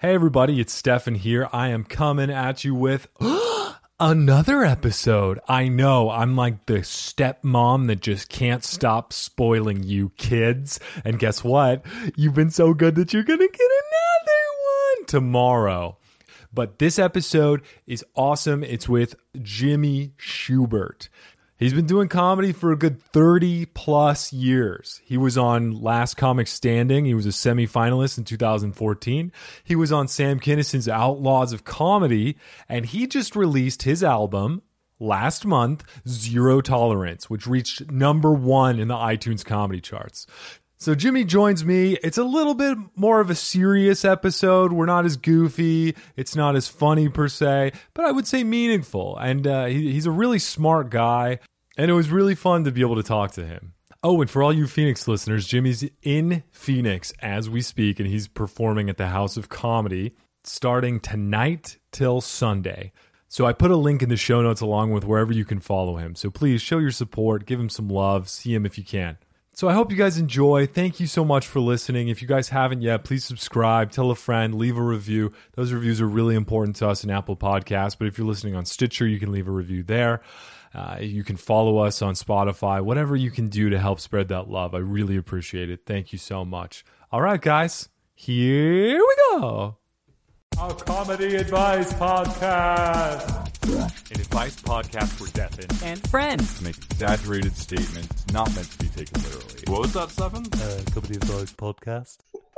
Hey, everybody, it's Stephen here. I am coming at you with another episode. I know I'm like the stepmom that just can't stop spoiling you kids. And guess what? You've been so good that you're going to get another one tomorrow. But this episode is awesome. It's with Jimmy Shubert. He's been doing comedy for a good 30 plus years. He was on Last Comic Standing. He was a semifinalist in 2014. He was on Sam Kinison's Outlaws of Comedy, and he just released his album last month, Zero Tolerance, which reached number one in the iTunes comedy charts. So Jimmy joins me. It's a little bit more of a serious episode. We're not as goofy. It's not as funny per se, but I would say meaningful. And uh, he, he's a really smart guy. And it was really fun to be able to talk to him. Oh, and for all you Phoenix listeners, Jimmy's in Phoenix as we speak, and he's performing at the House of Comedy starting tonight till Sunday. So I put a link in the show notes along with wherever you can follow him. So please show your support, give him some love, see him if you can. So I hope you guys enjoy. Thank you so much for listening. If you guys haven't yet, please subscribe, tell a friend, leave a review. Those reviews are really important to us in Apple Podcasts, but if you're listening on Stitcher, you can leave a review there. Uh, you can follow us on Spotify, whatever you can do to help spread that love. I really appreciate it. Thank you so much. All right, guys, here we go. Our comedy advice podcast. An advice podcast for deaf and, and friends. To make exaggerated statements not meant to be taken literally. What was that, Seven? Uh, comedy advice podcast.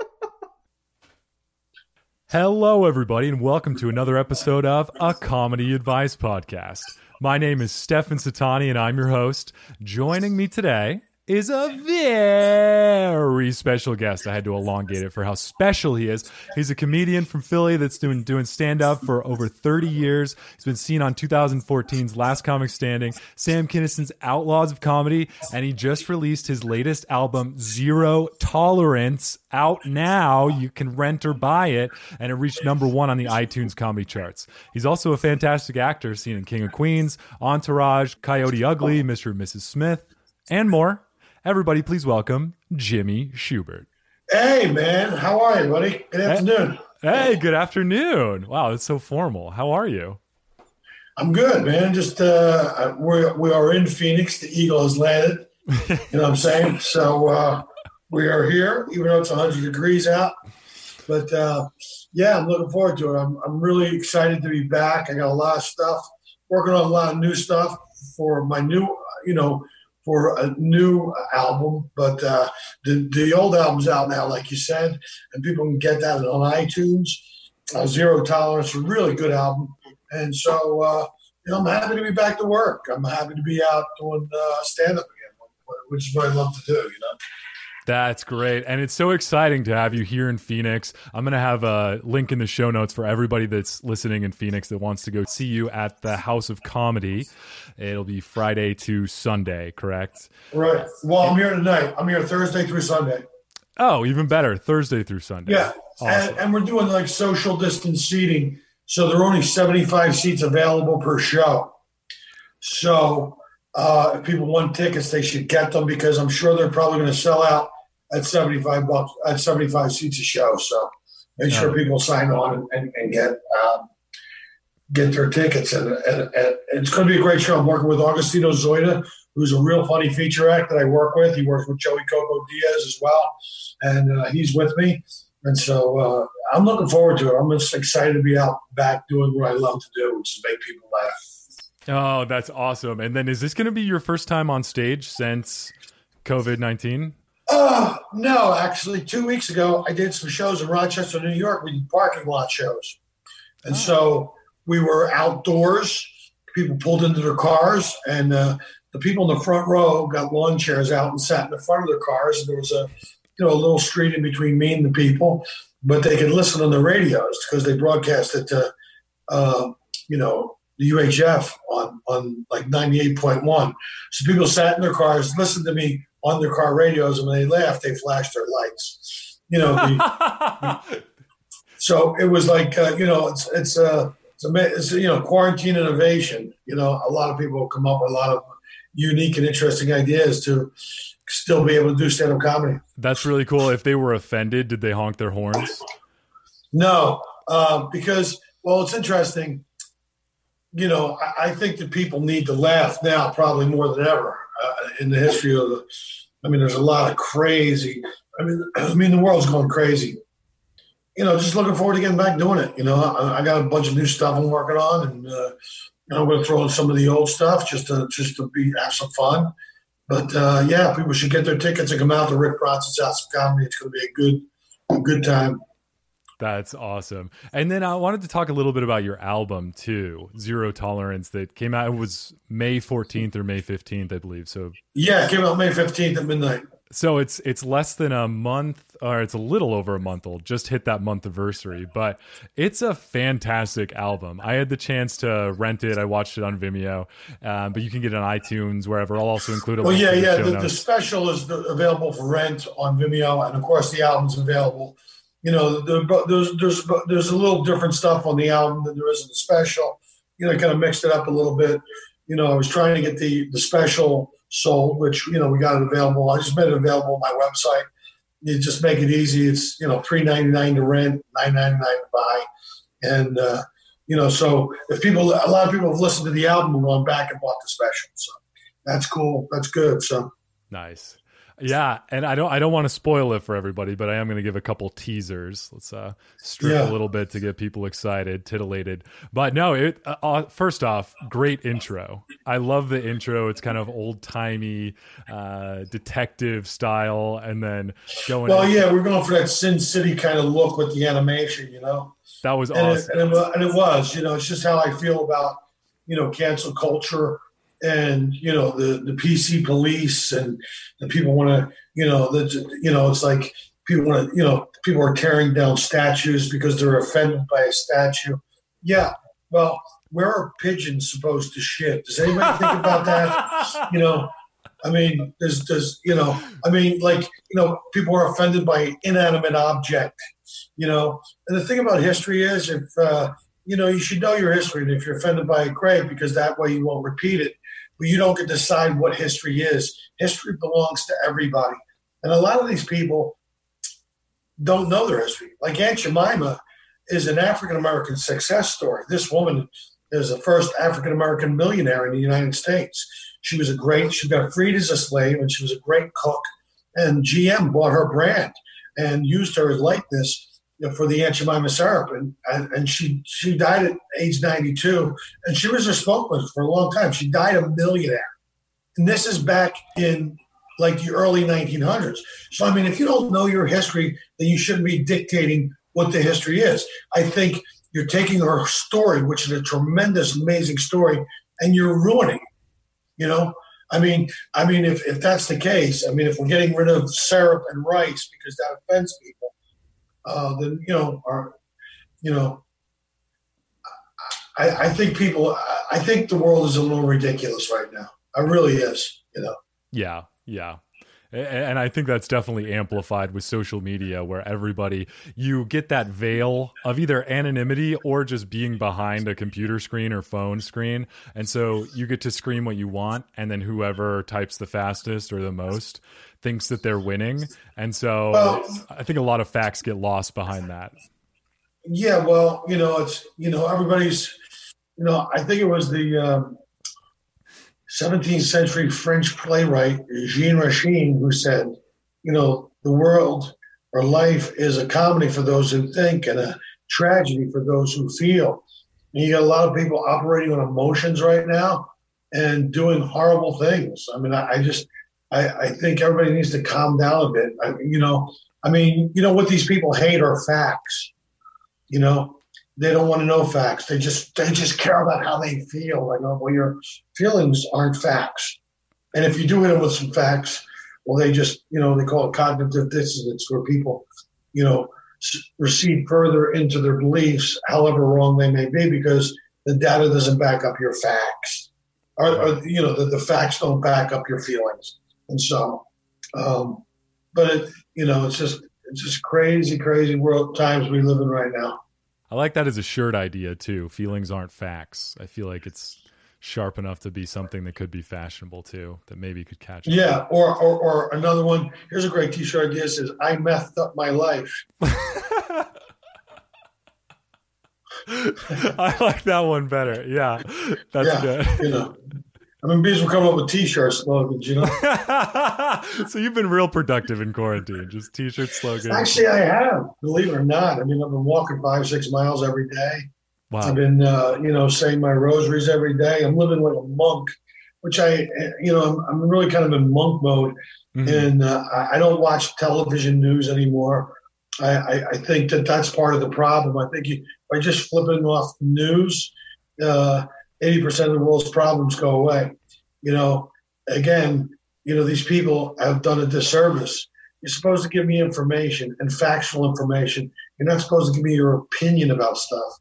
Hello, everybody, and welcome to another episode of a comedy advice podcast. My name is Stephen Satani, and I'm your host. Joining me today is a very special guest. I had to elongate it for how special he is. He's a comedian from Philly that's doing doing stand up for over 30 years. He's been seen on 2014's Last Comic Standing, Sam Kinison's Outlaws of Comedy, and he just released his latest album Zero Tolerance out now. You can rent or buy it, and it reached number 1 on the iTunes comedy charts. He's also a fantastic actor seen in King of Queens, Entourage, Coyote Ugly, Mr. and Mrs. Smith, and more. Everybody, please welcome Jimmy Shubert. Hey, man. How are you, buddy? Good afternoon. Hey, good afternoon. Wow, it's so formal. How are you? I'm good, man. Just uh, we're we are in Phoenix. The Eagle has landed. you know what I'm saying? So uh, we are here, even though it's 100 degrees out. But uh, yeah, I'm looking forward to it. I'm I'm really excited to be back. I got a lot of stuff, working on a lot of new stuff for my new, you know, for a new album, but uh, the the old album's out now, like you said, and people can get that on iTunes. Uh, Zero Tolerance, a really good album, and so uh, you know I'm happy to be back to work. I'm happy to be out doing uh, stand up again, which is what I love to do. You know. That's great. And it's so exciting to have you here in Phoenix. I'm going to have a link in the show notes for everybody that's listening in Phoenix that wants to go see you at the House of Comedy. It'll be Friday to Sunday, correct? Right. Well, I'm here tonight. I'm here Thursday through Sunday. Oh, even better. Thursday through Sunday. Yeah. Awesome. And, and we're doing like social distance seating. So there are only 75 seats available per show. So uh, if people want tickets, they should get them because I'm sure they're probably going to sell out at 75 bucks at 75 seats a show. So make sure people sign on and, and, and get um, get their tickets. And, and, and, it's going to be a great show. I'm working with Augustino Zoida, who's a real funny feature act that I work with. He works with Joey Coco Diaz as well, and uh, he's with me. And so uh, I'm looking forward to it. I'm just excited to be out back doing what I love to do, which is make people laugh. Oh, that's awesome. And then is this going to be your first time on stage since COVID 19? Uh, no, actually, two weeks ago, I did some shows in Rochester, New York. We did parking lot shows. And oh. so we were outdoors. People pulled into their cars, and uh, the people in the front row got lawn chairs out and sat in the front of their cars. And there was a, you know, a little street in between me and the people, but they could listen on the radios because they broadcast it to, uh, you know, the UHF on on like ninety eight point one. So people sat in their cars, listened to me on their car radios, and when they laughed, they flashed their lights. You know. The, so it was like uh, you know, it's it's uh, it's, a, it's you know quarantine innovation. You know, a lot of people come up with a lot of unique and interesting ideas to still be able to do stand up comedy. That's really cool. If they were offended, did they honk their horns? No, uh, because well, it's interesting. You know, I, I, think that people need to laugh now, probably more than ever uh, in the history of the. I mean, there's a lot of crazy. I mean, I mean, the world's going crazy. You know, just looking forward to getting back doing it. You know, I, I got a bunch of new stuff I'm working on, and uh, I'm going to throw in some of the old stuff just to just to be have some fun. But uh, yeah, people should get their tickets and come out to Rick Bronson's House of Comedy. It's going to be a good, a good time. That's awesome. And then I wanted to talk a little bit about your album too, Zero Tolerance, that came out. It was May 14th or May 15th, I believe. So yeah, it came out May 15th at midnight. So it's it's less than a month, or it's a little over a month old. Just hit that month anniversary, but it's a fantastic album. I had the chance to rent it. I watched it on Vimeo, um, but you can get it on iTunes wherever. I'll also include a. Well, yeah, yeah. The, the, special is available for rent on Vimeo, and of course, the album's available. You know, the, there's there's there's a little different stuff on the album than there is in the special. You know, kind of mixed it up a little bit. You know, I was trying to get the the special sold, which you know we got it available. I just made it available on my website. You just make it easy. It's you know three ninety nine to rent, nine ninety nine to buy, and uh, you know so if people, a lot of people have listened to the album and gone back and bought the special. So that's cool. That's good. So nice. Yeah, and I don't I don't want to spoil it for everybody, but I am going to give a couple teasers. Let's uh strip yeah. a little bit to get people excited, titillated. But no, it uh, uh, first off, great intro. I love the intro. It's kind of old-timey uh detective style and then going Well, yeah, we're going for that Sin City kind of look with the animation, you know. That was and awesome. It, and, it, and it was, you know, it's just how I feel about, you know, cancel culture and you know the the PC police and the people want to you know the you know it's like people want to you know people are tearing down statues because they're offended by a statue. Yeah, well, where are pigeons supposed to shit? Does anybody think about that? You know, I mean, does does you know? I mean, like you know, people are offended by an inanimate object. You know, and the thing about history is, if uh, you know, you should know your history, and if you're offended by it, great, because that way you won't repeat it but you don't get to decide what history is. History belongs to everybody. And a lot of these people don't know their history. Like Aunt Jemima is an African American success story. This woman is the first African American millionaire in the United States. She was a great, she got freed as a slave and she was a great cook. And GM bought her brand and used her likeness you know, for the Aunt Jemima syrup, and, and, she she died at age 92, and she was a spokesman for a long time. She died a millionaire, and this is back in like the early 1900s. So I mean, if you don't know your history, then you shouldn't be dictating what the history is. I think you're taking her story, which is a tremendous, amazing story, and you're ruining it. You know, I mean, I mean, if, if that's the case, I mean, if we're getting rid of syrup and rice because that offends people, uh, then you know, are you know, I, I think people, I think the world is a little ridiculous right now. I really is, you know. Yeah, yeah and I think that's definitely amplified with social media where everybody you get that veil of either anonymity or just being behind a computer screen or phone screen and so you get to scream what you want and then whoever types the fastest or the most thinks that they're winning, and so well, I think a lot of facts get lost behind that. Yeah, well, you know, it's you know everybody's, you know, I think it was the um, 17th century French playwright Jean Racine who said, you know, the world or life is a comedy for those who think and a tragedy for those who feel. And you got a lot of people operating on emotions right now and doing horrible things. I mean, I, I just I, I think everybody needs to calm down a bit. I, you know, I mean, you know what these people hate are facts. You know, they don't want to know facts. They just they just care about how they feel. Like, oh, well, your feelings aren't facts. And if you do hit them with some facts, well, they just you know they call it cognitive dissonance, where people, you know, recede further into their beliefs, however wrong they may be, because the data doesn't back up your facts, or, or you know, the, the facts don't back up your feelings. And so, um, but it, you know, it's just it's just crazy, crazy world times we live in right now. I like that as a shirt idea too. Feelings aren't facts. I feel like it's sharp enough to be something that could be fashionable too, that maybe could catch. Yeah, or, or or another one. Here's a great T-shirt idea: says "I messed up my life." I like that one better. Yeah, that's yeah, good. you know. I mean, bees will come up with T-shirt slogans, you know. so you've been real productive in quarantine, just t-shirt slogans. Actually, I have, believe it or not. I mean, I've been walking five, six miles every day. wow. I've been, uh, you know, saying my rosaries every day. I'm living like a monk, which I, you know, I'm, I'm really kind of in monk mode, Mhm. and uh, I I don't watch television news anymore. I, I, I think that that's part of the problem. I think you, by just flipping off the news, uh, eighty percent of the world's problems go away. You know, again, you know, these people have done a disservice. You're supposed to give me information and factual information. You're not supposed to give me your opinion about stuff.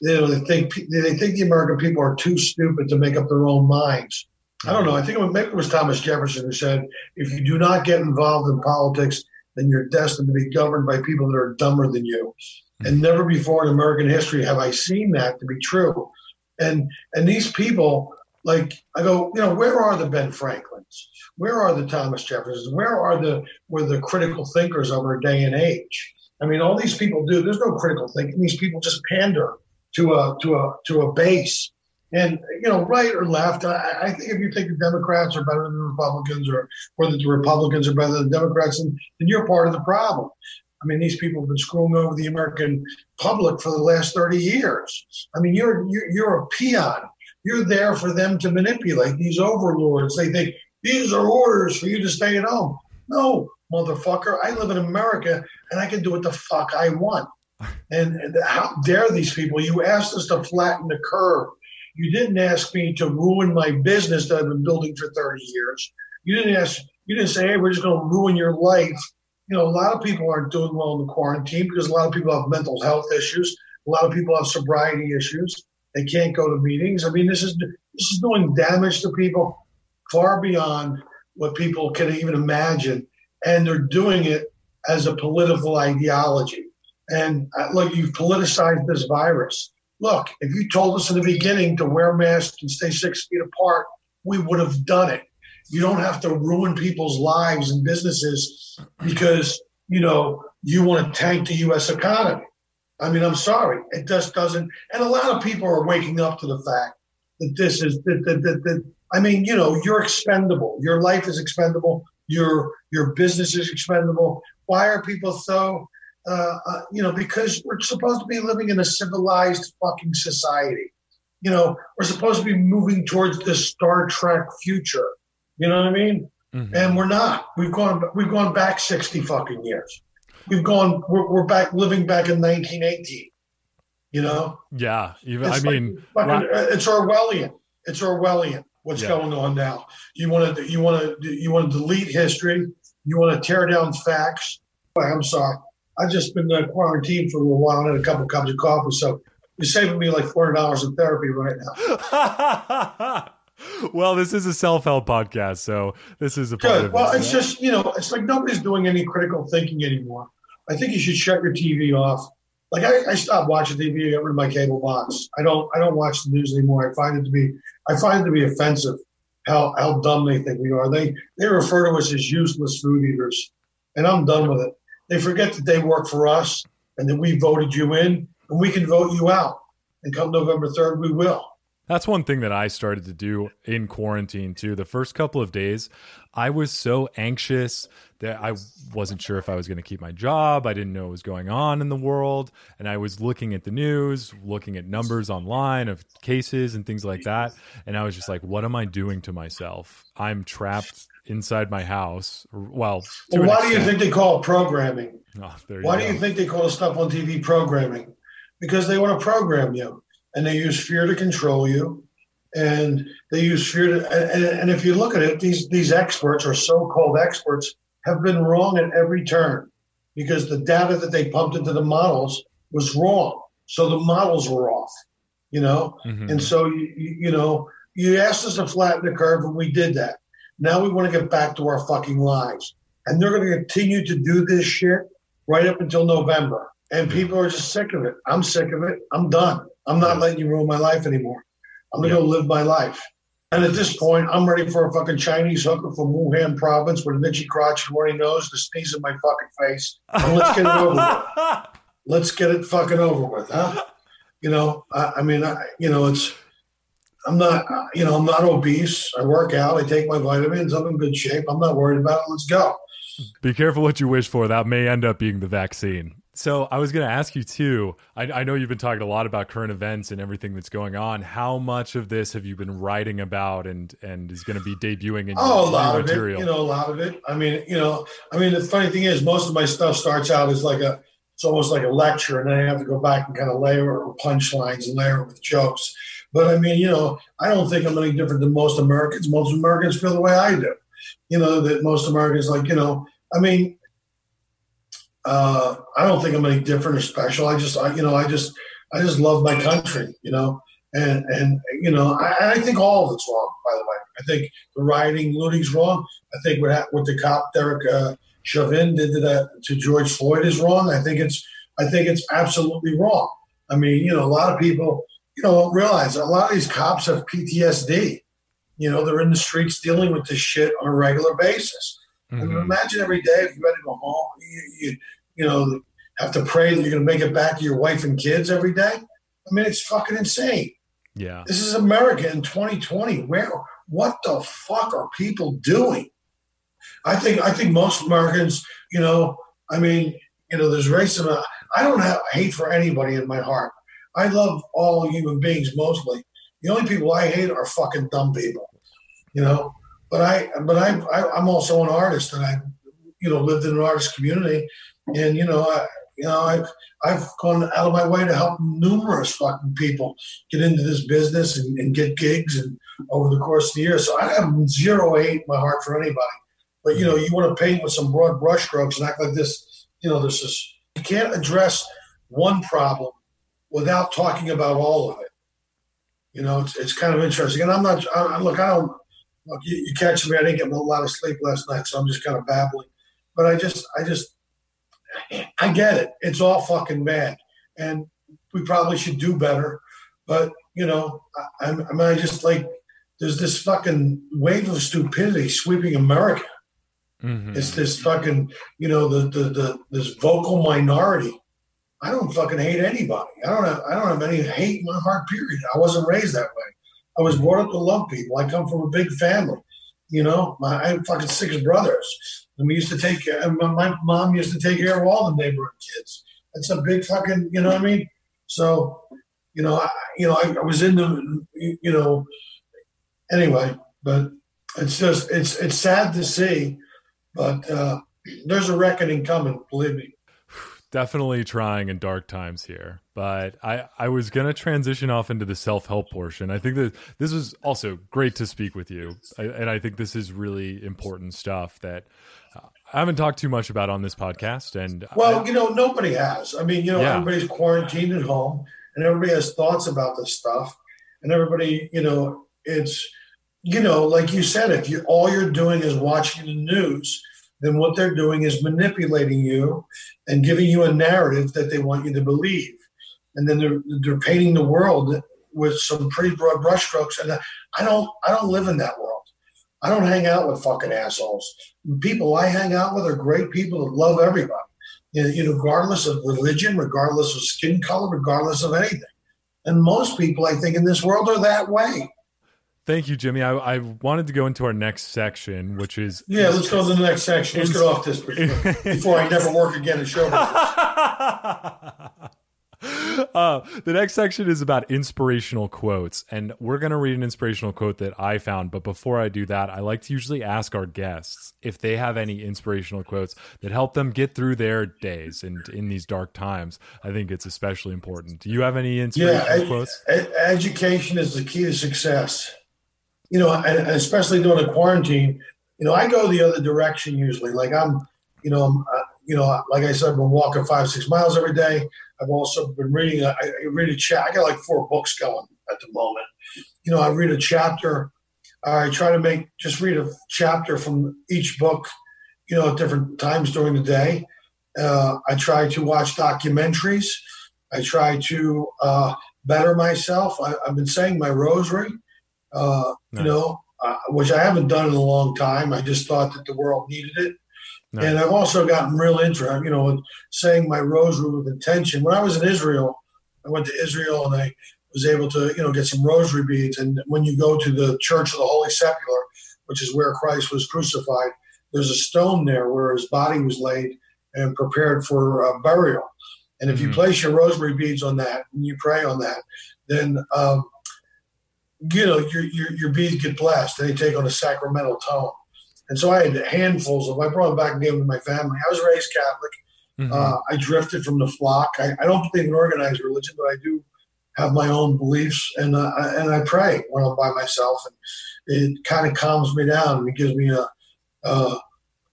You know, they think they think the American people are too stupid to make up their own minds. I don't know. I think it was Thomas Jefferson who said, "If you do not get involved in politics, then you're destined to be governed by people that are dumber than you." And never before in American history have I seen that to be true. And and these people, like I go, you know, where are the Ben Franklins? Where are the Thomas Jeffersons? Where are the where the critical thinkers of our day and age? I mean, all these people do. There's no critical thinking. These people just pander to a to a to a base. And you know, right or left, I, I think if you think the Democrats are better than the Republicans, or or that the Republicans are better than the Democrats, then, then you're part of the problem. I mean, these people have been screwing over the American public for the last 30 years. I mean, you're you're, you're a peon. You're there for them to manipulate these overlords. They think these are orders for you to stay at home. No, motherfucker. I live in America and I can do what the fuck I want. And, and how dare these people? You asked us to flatten the curve. You didn't ask me to ruin my business that I've been building for 30 years. You didn't ask. You didn't say, "Hey, we're just going to ruin your life." You know, a lot of people aren't doing well in the quarantine because a lot of people have mental health issues. A lot of people have sobriety issues. They can't go to meetings. I mean, this is this is doing damage to people far beyond what people can even imagine, and they're doing it as a political ideology. And uh, look, you've politicized this virus. Look, if you told us in the beginning to wear masks and stay six feet apart, we would have done it. You don't have to ruin people's lives and businesses because you know you want to tank the U.S. economy. I mean, I'm sorry, it just doesn't. And a lot of people are waking up to the fact that this is that that, that, that I mean, you know, you're expendable. Your life is expendable. Your your business is expendable. Why are people so? Uh, uh, you know, because we're supposed to be living in a civilized fucking society. You know, we're supposed to be moving towards this Star Trek future. You know what I mean? Mhm. And we're not. We've gone. We've gone back sixty fucking years. We've gone. We're, we're back living back in 1918. You know, yeah, even I like mean, fucking- it's Orwellian. It's Orwellian. What's Yeah. going on now? You want to. You want to. You want to delete history. You want to tear down facts. I'm sorry. I've just been uh, quarantined for a little while and had a couple cups of coffee, so you're saving me like four hundred dollars in therapy right now. well, this is a self-help podcast, so this is a part Good. of Well, it. it's just you know, it's like nobody's doing any critical thinking anymore. I think you should shut your TV off. Like I, I stopped watching TV. I got rid of my cable box. I don't. I don't watch the news anymore. I find it to be. I find it to be offensive. How how dumb they think we are. They they refer to us as useless food eaters, and I'm done with it. They forget that they work for us and that we voted you in, and we can vote you out. And come November third, we will. That's one thing that I started to do in quarantine too. The first couple of days, I was so anxious that I wasn't sure if I was going to keep my job. I didn't know what was going on in the world. And I was looking at the news, looking at numbers online of cases and things like that. And I was just like, what am I doing to myself? I'm trapped inside my house. Well, Well, why do ah, you think they call it programming? Oh, there Why go. do you think they call stuff on TV programming? Because they want to program you, and they use fear to control you, and they use fear to. And, and if you look at it, these these experts or so-called experts have been wrong at every turn, because the data that they pumped into the models was wrong, so the models were off. You know, Mhm. and so you, you you know you asked us to flatten the curve, and we did that. Now we want to get back to our fucking lives, and they're going to continue to do this shit right up until November. And people are just sick of it. I'm sick of it. I'm done. I'm not letting you ruin my life anymore. I'm going to go live my life. And at this point, I'm ready for a fucking Chinese hooker from Wuhan province with an itchy crotch and runny nose to sneeze in my fucking face. And let's get it over with. Let's get it fucking over with, huh? You know, I, I mean, I, you know, it's I'm not, you know, I'm not obese. I work out. I take my vitamins. I'm in good shape. I'm not worried about it. Let's go. Be careful what you wish for. That may end up being the vaccine. So I was going to ask you too. I, I, know you've been talking a lot about current events and everything that's going on. How much of this have you been writing about, and and is going to be debuting in oh, your, a lot material? Of it, you know, a lot of it. I mean, you know, I mean, the funny thing is, most of my stuff starts out as like a, it's almost like a lecture, and then I have to go back and kind of layer it with punchlines and layer it with jokes. But I mean, you know, I don't think I'm any different than most Americans. Most Americans feel the way I do. You know, that most Americans like, you know, I mean, uh, I don't think I'm any different or special. I just, I, you know, I just, I just love my country, you know, and and you know, I, I think all of it's wrong. By the way, I think the rioting, looting's wrong. I think what what the cop Derek uh, Chauvin did to that to George Floyd is wrong. I think it's, I think it's absolutely wrong. I mean, you know, a lot of people, you know, don't realize a lot of these cops have PTSD. You know, they're in the streets dealing with this shit on a regular basis. Mm-hmm. I mean, imagine every day if you had to go home, you, you, you know, have to pray that you're going to make it back to your wife and kids every day. I mean, it's fucking insane. Yeah. This is America in 2020. Where, what the fuck are people doing? I think, I think most Americans, you know, I mean, you know, there's racism. I don't have hate for anybody in my heart. I love all human beings mostly. The only people I hate are fucking dumb people, you know. But I, but I, I am also an artist, and I, you know, lived in an artist community, and you know, I, you know, I've I've gone out of my way to help numerous fucking people get into this business and, and get gigs, and over the course of the year. So I have zero hate in my heart for anybody. But you know, you want to paint with some broad brushstrokes and act like this. You know, this is you can't address one problem without talking about all of it. You know, it's, it's kind of interesting. And I'm not, I, look, I don't, look, you, you catch me, I didn't get a lot of sleep last night, so I'm just kind of babbling. But I just, I just, I get it. It's all fucking bad. And we probably should do better. But, you know, I, mean, I just like, there's this fucking wave of stupidity sweeping America. Mm-hmm. It's this fucking, you know, the, the, the, this vocal minority I don't fucking hate anybody. I don't have I don't have any hate in my heart. Period. I wasn't raised that way. I was brought up to love people. I come from a big family. You know, my, I have fucking six brothers, and we used to take. Care, my mom used to take care of all the neighborhood kids. That's a big fucking. You know what I mean? So, you know, I, you know, I, I was in the. You know, anyway, but it's just it's it's sad to see, but uh, there's a reckoning coming. Believe me definitely trying in dark times here but i i was going to transition off into the self-help portion i think that this was also great to speak with you I, and i think this is really important stuff that i haven't talked too much about on this podcast and well I, you know nobody has i mean you know yeah. everybody's quarantined at home and everybody has thoughts about this stuff and everybody you know it's you know like you said if you all you're doing is watching the news then what they're doing is manipulating you and giving you a narrative that they want you to believe. And then they're, they're painting the world with some pretty broad brushstrokes. And I don't, I don't live in that world. I don't hang out with fucking assholes. People I hang out with are great people that love everybody, you know, regardless of religion, regardless of skin color, regardless of anything. And most people, I think, in this world are that way. Thank you, Jimmy. I, I, wanted to go into our next section, which is yeah. Let's go to the next section. Let's get off this before, before I never work again in show. Uh, the next section is about inspirational quotes, and we're going to read an inspirational quote that I found. But before I do that, I like to usually ask our guests if they have any inspirational quotes that help them get through their days and in these dark times. I think it's especially important. Do you have any inspirational yeah, quotes? Ed- education is the key to success you know, and especially during a quarantine, you know, I go the other direction usually. Like I'm, you know, I'm, uh, you know, like I said, been walking five, six miles every day. I've also been reading. I, I read a chat. I got like four books going at the moment. You know, I read a chapter. I try to make just read a chapter from each book. You know, at different times during the day. Uh, I try to watch documentaries. I try to uh, better myself. I, have been saying my rosary uh, nice. you know, uh, which I haven't done in a long time. I just thought that the world needed it. Nice. And I've also gotten real into, you know, saying my rosary with intention. When I was in Israel, I went to Israel and I was able to, you know, get some rosary beads. And when you go to the Church of the Holy Sepulchre, which is where Christ was crucified, there's a stone there where his body was laid and prepared for uh, burial. And if you Mhm. place your rosary beads on that and you pray on that, then um, you know your, your your beads get blessed. They take on a sacramental tone. And so I had handfuls of. I brought them back and gave them to my family. I was raised Catholic. Mhm. Uh, I drifted from the flock. I, I don't believe in organized religion, but I do have my own beliefs, and uh, I- and I pray when I'm by myself, and it kind of calms me down and it gives me a, a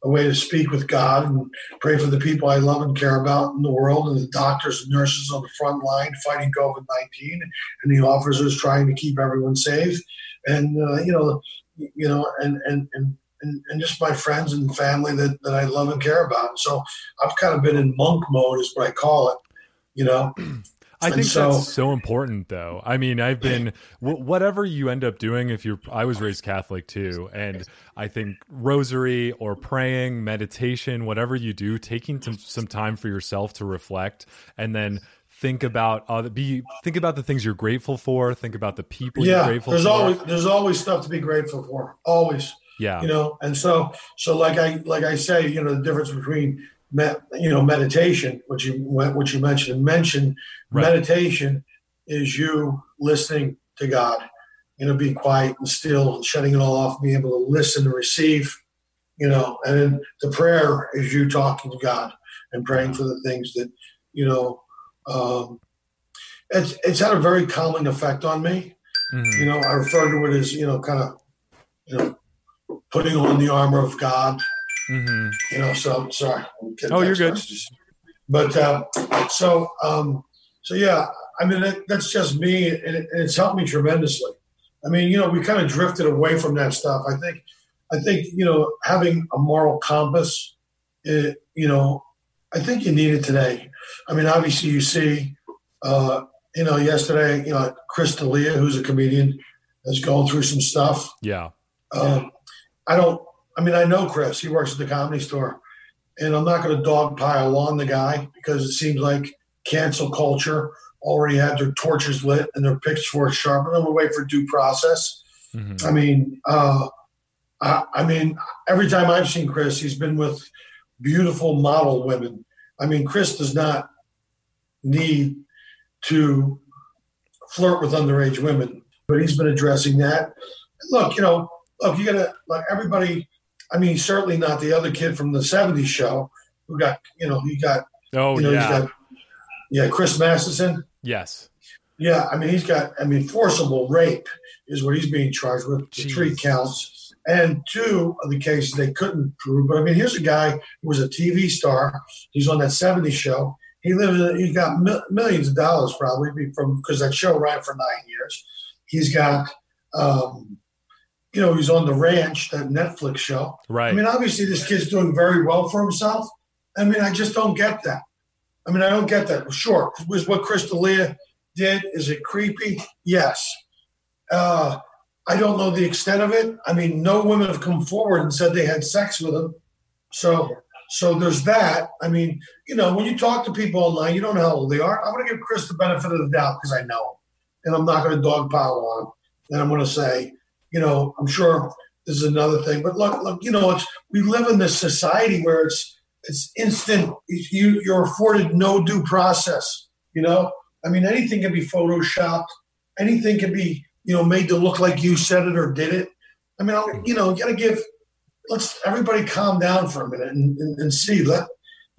a way to speak with God and pray for the people I love and care about in the world, and the doctors and nurses on the front line fighting COVID nineteen, and the officers trying to keep everyone safe, and uh, you know, you know, and and and. And, and just my friends and family that, that I love and care about. So I've kind of been in monk mode, is what I call it. You know, I think so- that's so important, though. I mean, I've been wh- whatever you end up doing. If you're, I was raised Catholic too, and I think rosary or praying, meditation, whatever you do, taking some, some time for yourself to reflect, and then think about other be think about the things you're grateful for. Think about the people you're yeah. grateful There's for. always there's always stuff to be grateful for. Always. Yeah, you know and so so like i like i say you know the difference between me, you know meditation which you went, which you mentioned and mention Right. meditation is you listening to god you know being quiet and still and shutting it all off being able to listen and receive you know and then the prayer is you talking to god and praying for the things that you know um it's it's had a very calming effect on me Mhm. you know, I refer to it as, you know, kind of, you know, putting on the armor of God, Mhm. you know, so sorry. I'm Oh, you're good. messages. But, uh, so, um, so yeah, I mean, that, that's just me and, it, and it's helped me tremendously. I mean, you know, we kind of drifted away from that stuff. I think, I think, you know, having a moral compass, it, you know, I think you need it today. I mean, obviously you see, uh, you know, yesterday, you know, Chris D'Elia, who's a comedian, has gone through some stuff. yeah, Um, I don't. I mean, I know Chris. He works at the comedy store, and I'm not going to dogpile on the guy because it seems like cancel culture already had their torches lit and their pitchforks sharpened. I'm going to wait for due process. Mhm. I mean, uh, I, I mean, every time I've seen Chris, he's been with beautiful model women. I mean, Chris does not need to flirt with underage women, but he's been addressing that. Look, you know, look, you gotta like everybody. I mean, certainly not the other kid from the '70s show who got, you know, he got, oh you know, yeah, got, yeah, Chris Masterson. yes, Yeah, I mean, he's got, I mean, forcible rape is what he's being charged with. The three counts. And two of the cases they couldn't prove. But I mean, here's a guy who was a TV star. He's on that 70s show. He lives, in, he got mil- millions of dollars probably from, because that show ran for nine years. He's got, um, you know, he's on The Ranch, that Netflix show. right. I mean, obviously, this kid's doing very well for himself. I mean, I just don't get that. I mean, I don't get that. Sure, was what Chris D'Elia did. Is it creepy? Yes. Uh, I don't know the extent of it. I mean, no women have come forward and said they had sex with him. So, so there's that. I mean, you know, when you talk to people online, you don't know how old they are. I'm going to give Chris the benefit of the doubt because I know him, and I'm not going to dogpile on him. And I'm going to say, you know, I'm sure this is another thing. But look, look, you know, it's we live in this society where it's it's instant. You you're afforded no due process. You know, I mean, anything can be photoshopped. Anything can be you know made to look like you said it or did it. I mean, I'll, you know, you got to give. Let's everybody calm down for a minute and, and, and see. Let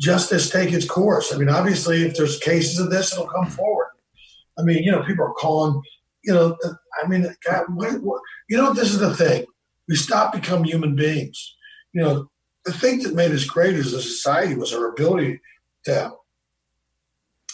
justice take its course. I mean, obviously, if there's cases of this, it'll come forward. I mean, you know, people are calling. You know, I mean, God, what, what, you know, this is the thing. We stop becoming human beings. You know, the thing that made us great as a society was our ability to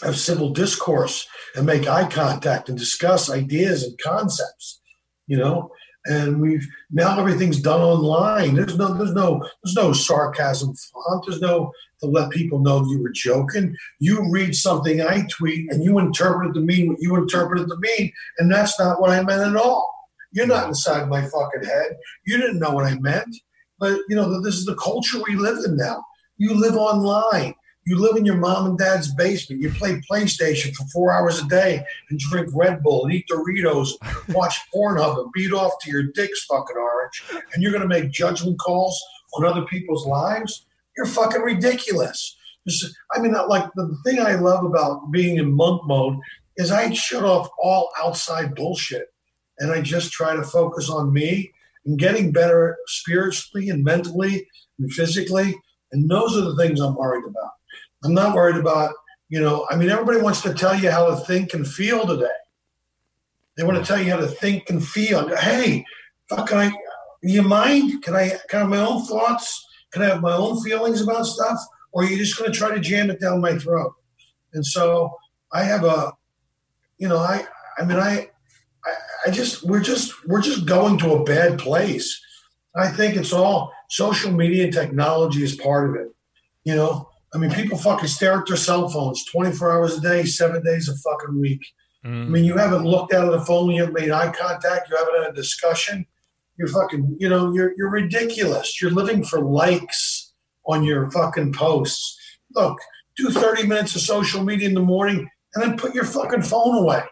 have civil discourse and make eye contact and discuss ideas and concepts. You know, and we've now everything's done online. There's no, there's no, there's no sarcasm font. There's no to let people know you were joking. You read something I tweet and you interpret it to mean what you interpret it to mean, and that's not what I meant at all. You're not inside my fucking head. You didn't know what I meant. But you know, this is the culture we live in now. You live online. You live in your mom and dad's basement. You play PlayStation for four hours a day and drink Red Bull and eat Doritos, watch Pornhub and beat off to your dick's fucking orange. And you're going to make judgment calls on other people's lives? You're fucking ridiculous. Is- I mean, like the thing I love about being in monk mode is I shut off all outside bullshit and I just try to focus on me and getting better spiritually and mentally and physically. And those are the things I'm worried about. I'm not worried about, you know, I mean, everybody wants to tell you how to think and feel today. They want to tell you how to think and feel. Hey, fuck, can I, you mind? Can I, can I have my own thoughts? Can I have my own feelings about stuff? Or are you just going to try to jam it down my throat? And so I have a, you know, I, I mean, I, I, I just, we're just, we're just going to a bad place. I think it's all social media and technology is part of it. You know, I mean, people fucking stare at their cell phones 24 hours a day, seven days a fucking week. I Mm. mean, you haven't looked out of the phone, you haven't made eye contact, you haven't had a discussion. You're fucking, you know, you're you're ridiculous. You're living for likes on your fucking posts. Look, do 30 minutes of social media in the morning and then put your fucking phone away.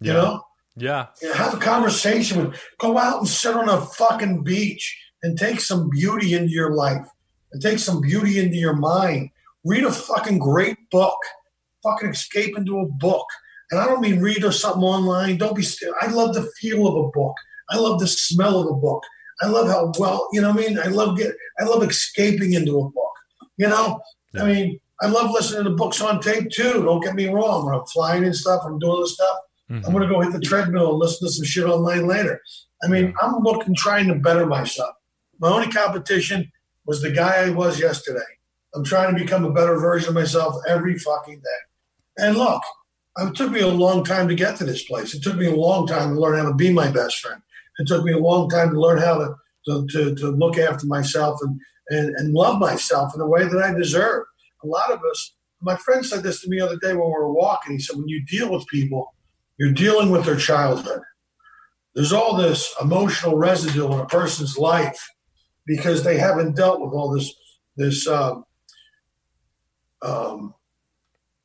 You Yeah. know? Yeah. You know, have a conversation with go out and sit on a fucking beach and take some beauty into your life and take some beauty into your mind. Read a fucking great book. Fucking escape into a book. And I don't mean read or something online. Don't be st- I love the feel of a book. I love the smell of a book. I love how well, you know what I mean? I love get I love escaping into a book. You know? I mean, I love listening to books on tape too. Don't get me wrong. When I'm flying and stuff, I'm doing this stuff. Mhm. I'm to go hit the treadmill and listen to some shit online later. I mean, I'm looking, trying to better myself. My only competition was the guy I was yesterday. I'm trying to become a better version of myself every fucking day. And look, it took me a long time to get to this place. It took me a long time to learn how to be my best friend. It took me a long time to learn how to, to, to, to look after myself and, and, and love myself in a way that I deserve. A lot of us, my friend said this to me the other day when we were walking. He said, when you deal with people, you're dealing with their childhood. There's all this emotional residue in a person's life because they haven't dealt with all this this um, um,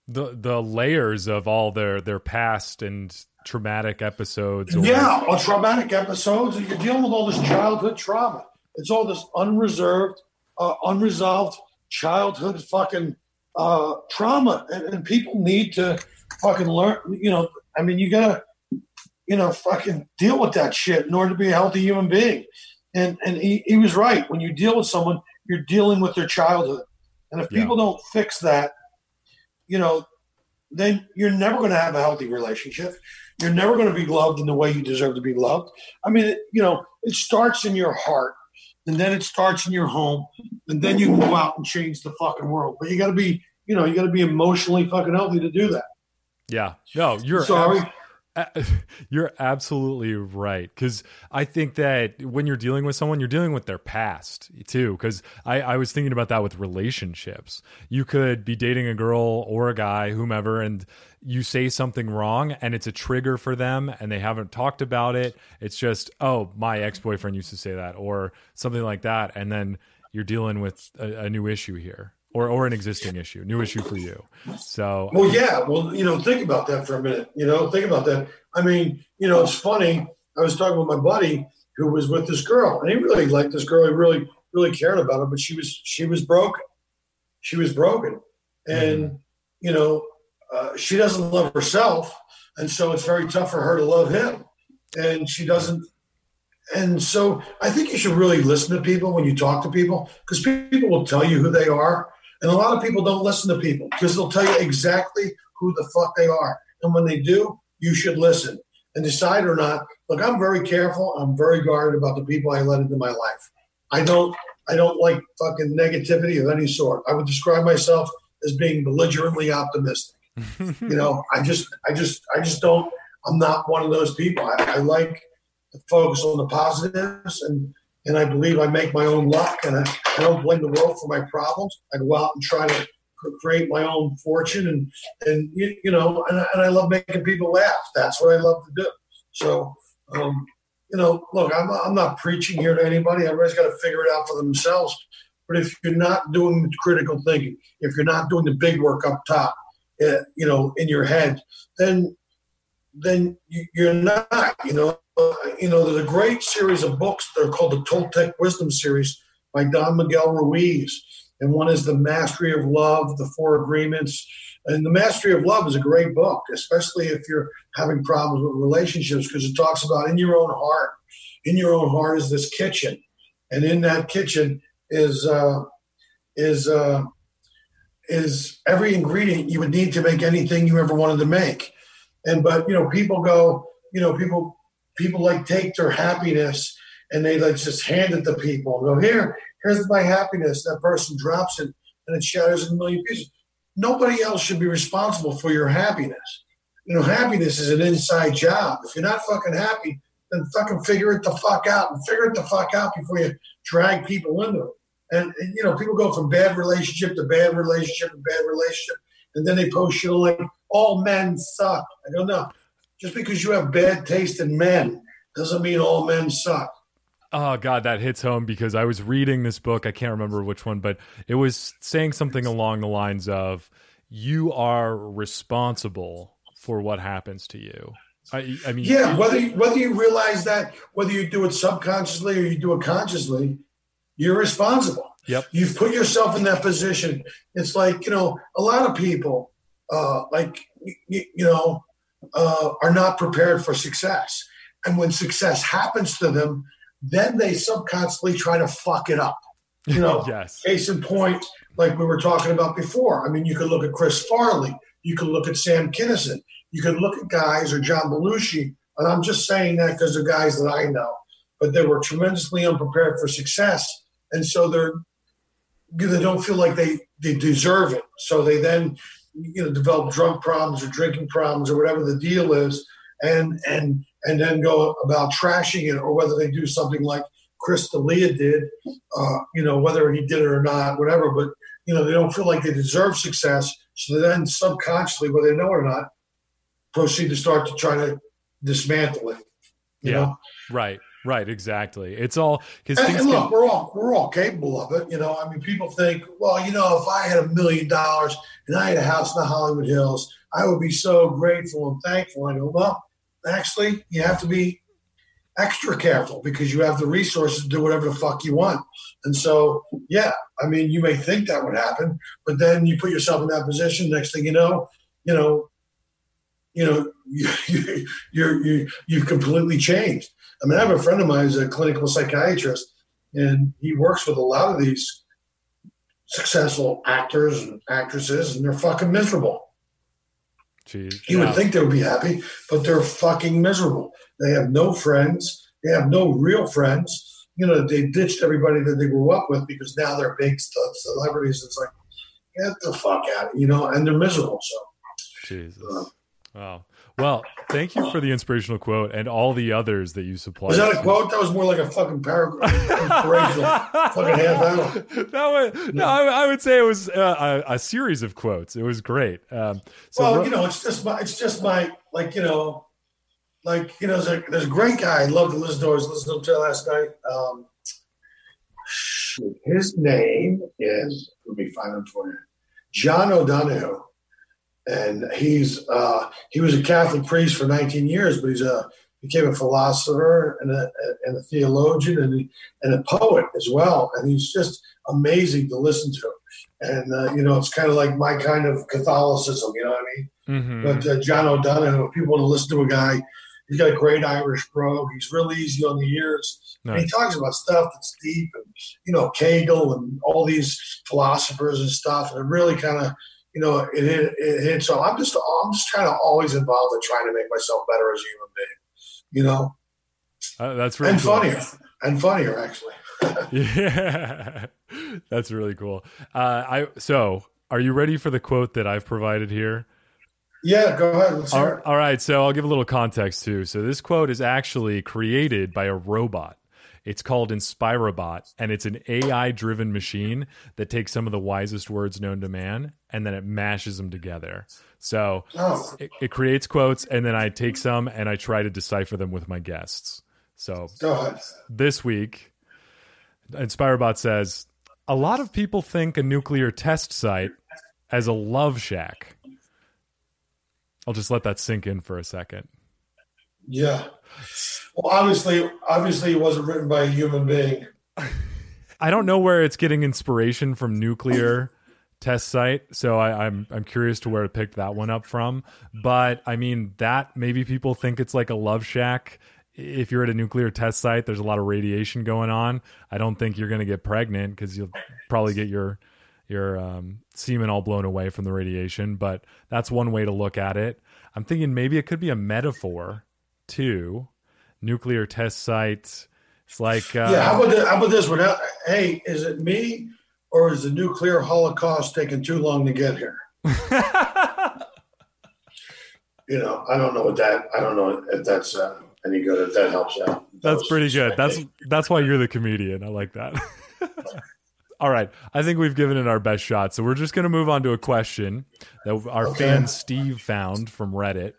The the layers of all their their past and traumatic episodes. or- yeah, or traumatic episodes. and You're dealing with all this childhood trauma. It's all this unreserved, uh, unresolved childhood fucking uh, trauma, and, and people need to fucking learn. You know, I mean, you gotta, you know, fucking deal with that shit in order to be a healthy human being. And and he, he was right. When you deal with someone, you're dealing with their childhood, and if Yeah. people don't fix that, you know, then you're never going to have a healthy relationship. You're never going to be loved in the way you deserve to be loved. I mean, it, you know, it starts in your heart, and then it starts in your home, and then you can go out and change the fucking world. But you got to be, you know, you got to be emotionally fucking healthy to do that. Yeah. No, you're Sorry. you're absolutely right because I think that when you're dealing with someone, you're dealing with their past too. Because I, I was thinking about that with relationships. You could be dating a girl or a guy, whomever, and you say something wrong, and it's a trigger for them, and they haven't talked about it. It's just, oh, my ex boyfriend used to say that, or something like that, and then you're dealing with a, a new issue here. Or, or an existing issue, new issue for you. So Well, yeah. Well, you know, think about that for a minute. You know, think about that. I mean, you know, it's funny. I was talking with my buddy who was with this girl, and he really liked this girl. He really, really cared about her, but she was, she was broken. She was broken, and you know, uh, she doesn't love herself, and so it's very tough for her to love him, and she doesn't. And so, I think you should really listen to people when you talk to people, because people will tell you who they are, and a lot of people don't listen to people because they'll tell you exactly who the fuck they are. And when they do, you should listen and decide or not. Look, I'm very careful. I'm very guarded about the people I let into my life. I don't I don't like fucking negativity of any sort. I would describe myself as being belligerently optimistic. you know, I just I just I just don't I'm not one of those people. I, I like to focus on the positives and and I believe I make my own luck and I, I don't blame the world for my problems. I go out and try to create my own fortune and and you, you know and, I- and I love making people laugh. That's what I love to do. So um, you know, look, I'm I'm not preaching here to anybody. Everybody's got to figure it out for themselves. But if you're not doing critical thinking, if you're not doing the big work up top, uh, you know, in your head, then then you- you're not. You know, you know. There's a great series of books. They're called the Toltec Wisdom series by Don Miguel Ruiz, and one is the Mastery of Love, the Four Agreements. And the Mastery of Love is a great book, especially if you're having problems with relationships, because it talks about in your own heart. In your own heart is this kitchen, and in that kitchen is uh, is uh, is every ingredient you would need to make anything you ever wanted to make. And but you know, people go, you know, people people like take their happiness and they like just hand it to people go, here, here's my happiness. That person drops it and it shatters in a million pieces. Nobody else should be responsible for your happiness. You know, happiness is an inside job. If you're not fucking happy, then fucking figure it the fuck out and figure it the fuck out before you drag people into it. And, and you know, people go from bad relationship to bad relationship to bad relationship, and then they post shit like all men suck. I don't know. Just because you have bad taste in men doesn't mean all men suck. Oh god, that hits home because I was reading this book. I can't remember which one, but it was saying something along the lines of you are responsible for what happens to you. I, I mean, Yeah, whether you, whether you realize that, whether you do it subconsciously or you do it consciously, you're responsible. Yep. You've put yourself in that position. It's like you know, a lot of people, uh, like you, you know, uh, are not prepared for success, and when success happens to them, then they subconsciously try to fuck it up. You know, yes. Case in point, like we were talking about before. I mean, you could look at Chris Farley. You could look at Sam Kinison. You could look at guys or John Belushi. And I'm just saying that because they're guys that I know. But they were tremendously unprepared for success. And so they're, they don't feel like they, they deserve it. So they then, you know, develop drug problems or drinking problems or whatever the deal is. And, and, and then go about trashing it or whether they do something like Chris D'Elia did, uh, you know, whether he did it or not, whatever. But you know, they don't feel like they deserve success, so then subconsciously, whether they know it or not, proceed to start to try to dismantle it. You Yeah. know, Right. Right. Exactly. It's all because look, can, we're all we're all capable of it. You know, I mean, people think, well, you know, if I had a million dollars and I had a house in the Hollywood Hills, I would be so grateful and thankful. I go, well, actually, you have to be extra careful because you have the resources to do whatever the fuck you want. And so, yeah, I mean, you may think that would happen, but then you put yourself in that position. Next thing you know, you know, you know, you, you, you're you you've completely changed. I mean, I have a friend of mine who's a clinical psychiatrist, and he works with a lot of these successful actors and actresses, and they're fucking miserable. Geez, You would think they would be happy, but they're fucking miserable. They have no friends. They have no real friends. You know, they ditched everybody that they grew up with because now they're big celebrities. It's like, get the fuck out, you know, and they're miserable. So, Jesus. Um, Wow. Well, thank you for the inspirational quote and all the others that you supplied. was that a quote? That was more like a fucking paragraph. Fucking half hour. that would, no, I, I would say it was uh, a, a series of quotes. It was great. Um, so well, Ro- you know, it's just my, it's just my, like, you know, like, you know, there's a, there's a great guy. I love to listen to. I was listening to him last night. Um, his name is, let me find him for you, John O'Donohue. And he's, uh, he was a Catholic priest for 19 years, but he's a, became a philosopher and a, and a theologian and, he, and a poet as well. And he's just amazing to listen to. And, uh, you know, it's kind of like my kind of Catholicism, you know what I mean? Mhm. But uh, John O'Donohue, people want to listen to a guy, he's got a great Irish brogue. He's really easy on the ears. And he talks about stuff that's deep and, you know, Hegel and all these philosophers and stuff. And it really kind of, you know, it it hit. So I'm just, I'm just trying to always involved in trying to make myself better as a human being, you know, Uh, that's really and cool. funnier and funnier, actually. Yeah, that's really cool. Uh, I so are you ready for the quote that I've provided here? Yeah, go ahead. All, it. all right, so I'll give a little context too. So this quote is actually created by a robot. It's called InspiroBot, and it's an AI-driven machine that takes some of the wisest words known to man, and then it mashes them together. So Oh, it, it creates quotes, and then I take some and I try to decipher them with my guests. So this week, InspiroBot says, a lot of people think a nuclear test site as a love shack. I'll just let that sink in for a second. Yeah. Well, obviously, obviously, it wasn't written by a human being. I don't know where it's getting inspiration from nuclear test site, so I, I'm I'm curious to where it picked that one up from. But I mean, that maybe people think it's like a love shack. If you're at a nuclear test site, there's a lot of radiation going on. I don't think you're going to get pregnant because you'll probably get your your um, semen all blown away from the radiation. But that's one way to look at it. I'm thinking maybe it could be a metaphor too. Nuclear test sites. It's like uh, yeah. How about this? How about this one? Hey, is it me or is the nuclear holocaust taking too long to get here? You know, I don't know what that. I don't know if that's uh, any good. If that helps out. That That's pretty good. That's that's why you're the comedian. I like that. All right, I think we've given it our best shot. So we're just going to move on to a question that our Okay. fan Steve found from Reddit.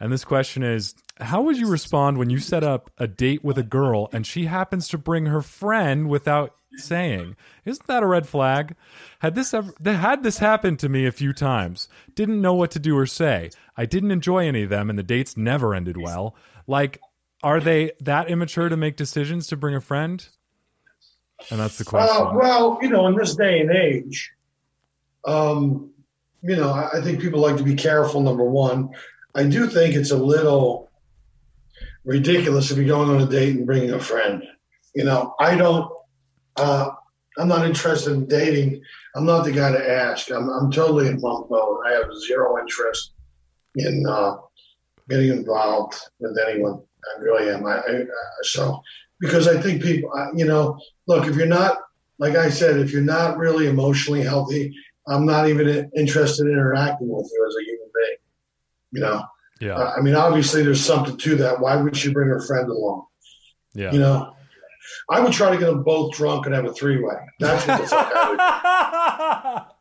And this question is How would you respond when you set up a date with a girl and she happens to bring her friend without saying? Isn't that a red flag? Had this ever had this happened to me a few times. Didn't know what to do or say. I didn't enjoy any of them and the dates never ended well. Like are they that immature to make decisions to bring a friend? And that's the question. Uh, well, you know, in this day and age, um, you know, I, I think people like to be careful. Number one, I do think it's a little ridiculous if you're going on a date and bringing a friend. You know, I don't. Uh, I'm not interested in dating. I'm not the guy to ask. I'm, I'm totally in monk mode. I have zero interest in uh, getting involved with anyone. I really am. I, I, so because I think people, uh, you know, look, if you're not, like I said, if you're not really emotionally healthy, I'm not even interested in interacting with you as a human. You know, yeah. Uh, I mean, obviously there's something to that. Why would she bring her friend along? Yeah. You know, I would try to get them both drunk and have a three way. That's what the fuck I would.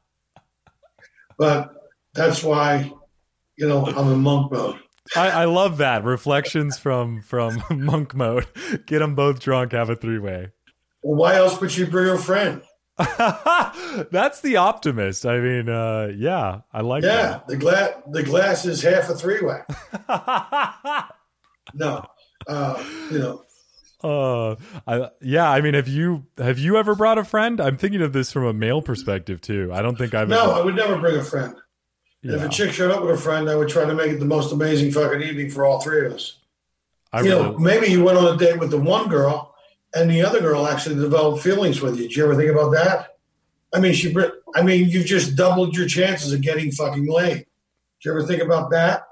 But that's why, you know, I'm in monk mode. I, I love that reflections from from monk mode. Get them both drunk, have a three way. Well, why else would she bring her friend? That's the optimist. I mean, uh, yeah, I like Yeah, the glass the glass is half a three way. No, uh, you know, Uh, I, yeah, I mean, have you have you ever brought a friend? I'm thinking of this from a male perspective too. I don't think I've no, I would never bring a friend. If a chick showed up with a friend, I would try to make it the most amazing fucking evening for all three of us. I you know, maybe you went on a date with the one girl, and the other girl actually developed feelings with you. Did you ever think about that? I mean, she. I mean, you've just doubled your chances of getting fucking laid. Did you ever think about that?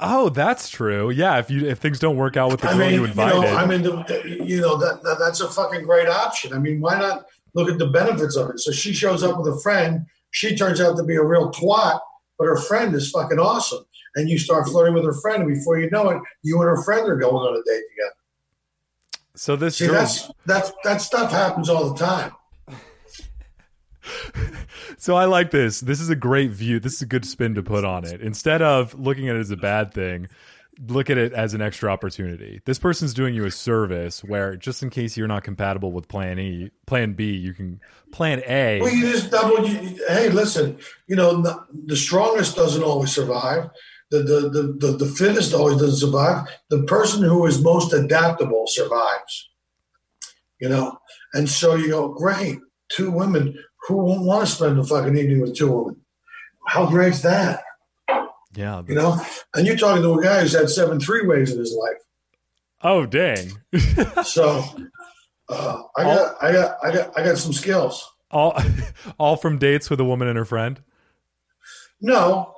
oh, that's true. Yeah, if you if things don't work out with the I girl mean, you you invited, know, I mean, the, you know that, that that's a fucking great option. I mean, why not look at the benefits of it? So she shows up with a friend. She turns out to be a real twat, but her friend is fucking awesome. And you start flirting with her friend, and before you know it, you and her friend are going on a date together. So this See, that's that's that stuff happens all the time. So I like this. This is a great view. This is a good spin to put on it. Instead of looking at it as a bad thing, look at it as an extra opportunity. This person's doing you a service where just in case you're not compatible with plan E, plan B, you can plan A. Well, you just double. You, hey, listen, you know the, the strongest doesn't always survive. The, the the the the fittest always doesn't survive. The person who is most adaptable survives. You know, and so you go, great, two women. Who won't want to spend a fucking evening with two women? How great's that? Yeah. You know, and you're talking to a guy who's had seven three ways in his life. Oh dang. So uh, I got I got I got I got some skills. all all from dates with a woman and her friend. No,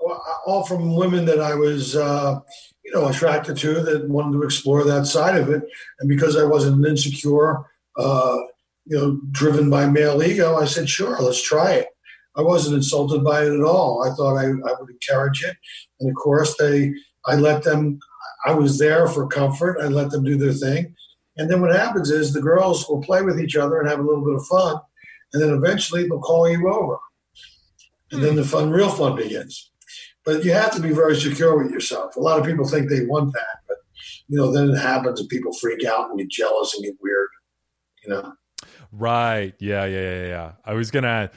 all from women that I was, uh, you know, attracted to that wanted to explore that side of it. And because I wasn't insecure, uh, you know, driven by male ego, I said, sure, let's try it. I wasn't insulted by it at all. I thought I, I would encourage it. And of course, they, I let them, I was there for comfort. I let them do their thing. And then what happens is the girls will play with each other and have a little bit of fun. And then eventually they'll call you over and then the fun, real fun begins. But you have to be very secure with yourself. A lot of people think they want that, but you know, then it happens and people freak out and get jealous and get weird. You know, Right. Yeah, yeah, yeah, yeah. I was gonna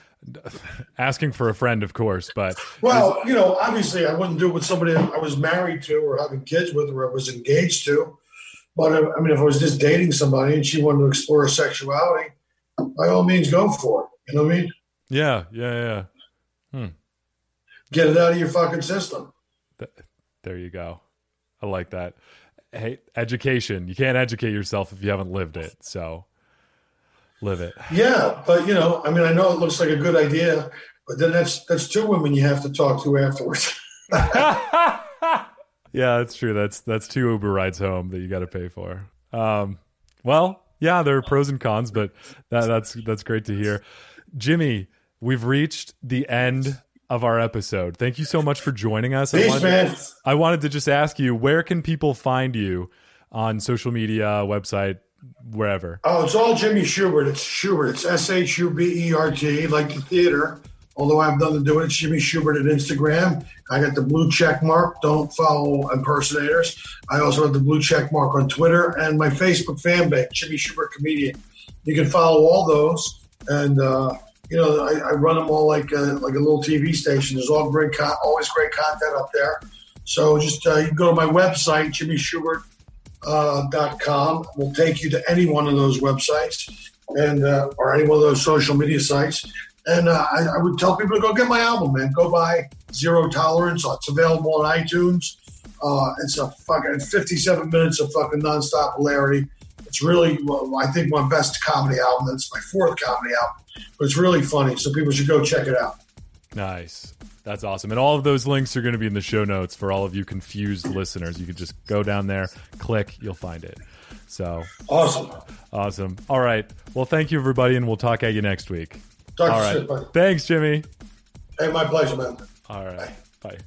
asking for a friend, of course, but Well, you know, obviously, I wouldn't do it with somebody I was married to or having kids with or I was engaged to. But uh, I mean, if I was just dating somebody and she wanted to explore her sexuality, by all means, go for it. You know what I mean? yeah, yeah, yeah. Get it out of your fucking system. There you go. I like that. Hey, education. You can't educate yourself if you haven't lived it. So live it. Yeah, but you know, I mean, I know it looks like a good idea, but then that's that's two women you have to talk to afterwards. yeah, that's true. That's that's two Uber rides home that you got to pay for. Um, well, yeah, there are pros and cons, but that, that's that's great to hear. Jimmy, we've reached the end of our episode. Thank you so much for joining us. I wanted, man. I wanted to just ask you, where can people find you on social media, website, wherever? Oh, it's all Jimmy Shubert. It's Shubert. It's S H U B E R T, like the theater. Although I have nothing to do with it, it's Jimmy Shubert at Instagram. I got the blue check mark. Don't follow impersonators. I also have the blue check mark on Twitter and my Facebook fan page, Jimmy Shubert Comedian. You can follow all those, and uh, you know I, I run them all like a, like a little TV station. There's all great, con- always great content up there. So just uh, you can go to my website, Jimmy Shubert uh, will take you to any one of those websites and uh, or any one of those social media sites. And uh, I, I would tell people to go get my album, man. Go buy Zero Tolerance. It's available on iTunes. Uh, it's a fucking 57 minutes of fucking nonstop hilarity. It's really, well, I think, my best comedy album. It's my fourth comedy album, but it's really funny. So people should go check it out. Nice. That's awesome. And all of those links are going to be in the show notes for all of you confused listeners. You can just go down there, click, you'll find it. So Awesome. awesome. All right. Well, thank you, everybody, and we'll talk at you next week. Talk All to you soon, buddy. Thanks, Jimmy. Hey, my pleasure, man. All right. Bye.